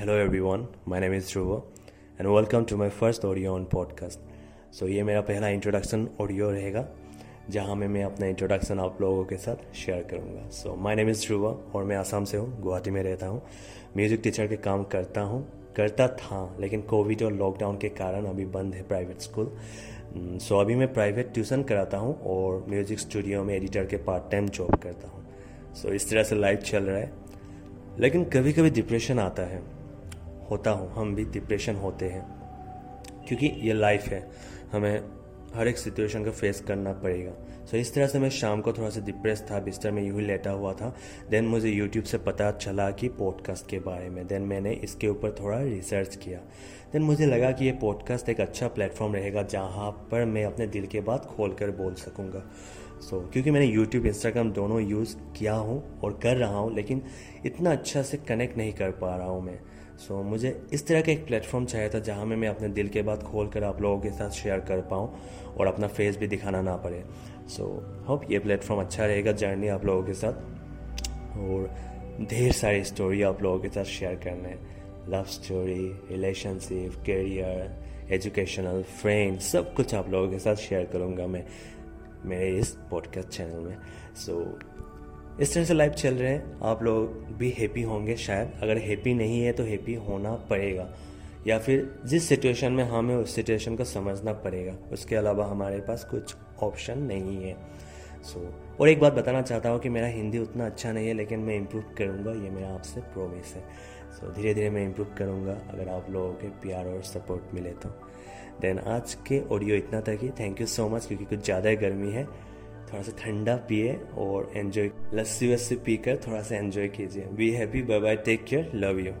Hello everyone, my name is Dhruva and welcome to my first audio on podcast so ये मेरा पहला introduction audio रहेगा जहाँ में मैं अपना इंट्रोडक्शन आप लोगों के साथ शेयर करूँगा. So my name is Dhruva और मैं आसाम से हूँ गुवाहाटी में रहता हूँ. म्यूज़िक टीचर के काम करता हूँ करता था लेकिन कोविड और लॉकडाउन के कारण अभी बंद है प्राइवेट स्कूल सो so, अभी मैं प्राइवेट ट्यूशन कराता हूँ और म्यूज़िक स्टूडियो में एडिटर के पार्ट टाइम जॉब करता हूँ. सो so, इस तरह से लाइफ चल रहा है. लेकिन कभी कभी डिप्रेशन आता है. होता हूँ हम भी डिप्रेशन होते हैं। क्योंकि ये लाइफ है हमें हर एक सिचुएशन को फेस करना पड़ेगा। सो so, इस तरह से मैं शाम को थोड़ा सा डिप्रेस था बिस्तर में यूँ ही लेटा हुआ था। देन मुझे यूट्यूब से पता चला कि पॉडकास्ट के बारे में। देन मैंने इसके ऊपर थोड़ा रिसर्च किया। देन मुझे लगा कि ये पॉडकास्ट एक अच्छा प्लेटफॉर्म रहेगा जहाँ पर मैं अपने दिल के बात खोल कर बोल सकूँगा। सो so, क्योंकि मैंने यूट्यूब इंस्टाग्राम दोनों यूज़ किया हूँ और कर रहा हूँ लेकिन इतना अच्छा से कनेक्ट नहीं कर पा रहा हूँ मैं। सो so, मुझे इस तरह का एक प्लेटफॉर्म चाहिए था जहाँ में मैं अपने दिल के बात खोल कर आप लोगों के साथ शेयर कर पाऊँ और अपना फेस भी दिखाना ना पड़े। सो so, होप ये प्लेटफॉर्म अच्छा रहेगा जर्नी आप लोगों के साथ और ढेर सारी स्टोरी आप लोगों के साथ शेयर करना। है love story relationship career educational friend सब कुछ आप लोगों के साथ शेयर करूँगा मैं। मेरे इस पॉडकास्ट चैनल में। सो so, इस तरह से लाइफ चल रहे हैं। आप लोग भी हैप्पी होंगे शायद। अगर हैप्पी नहीं है तो हैप्पी होना पड़ेगा। या फिर जिस सिचुएशन में हमें उस सिचुएशन को समझना पड़ेगा उसके अलावा हमारे पास कुछ ऑप्शन नहीं है। सो so, और एक बात बताना चाहता हूँ कि मेरा हिंदी उतना अच्छा नहीं है लेकिन मैं इम्प्रूव करूँगा ये मेरा आपसे प्रोमिस है। सो so, धीरे धीरे मैं इम्प्रूव करूँगा अगर आप लोगों के प्यार और सपोर्ट मिले तो। देन आज के ऑडियो इतना था कि थैंक यू सो मच क्योंकि कुछ ज़्यादा ही गर्मी है। थोड़ा सा ठंडा पिए और एंजॉय लस्सी वस्सी पीकर थोड़ा सा एन्जॉय कीजिए। Be happy bye bye take care love you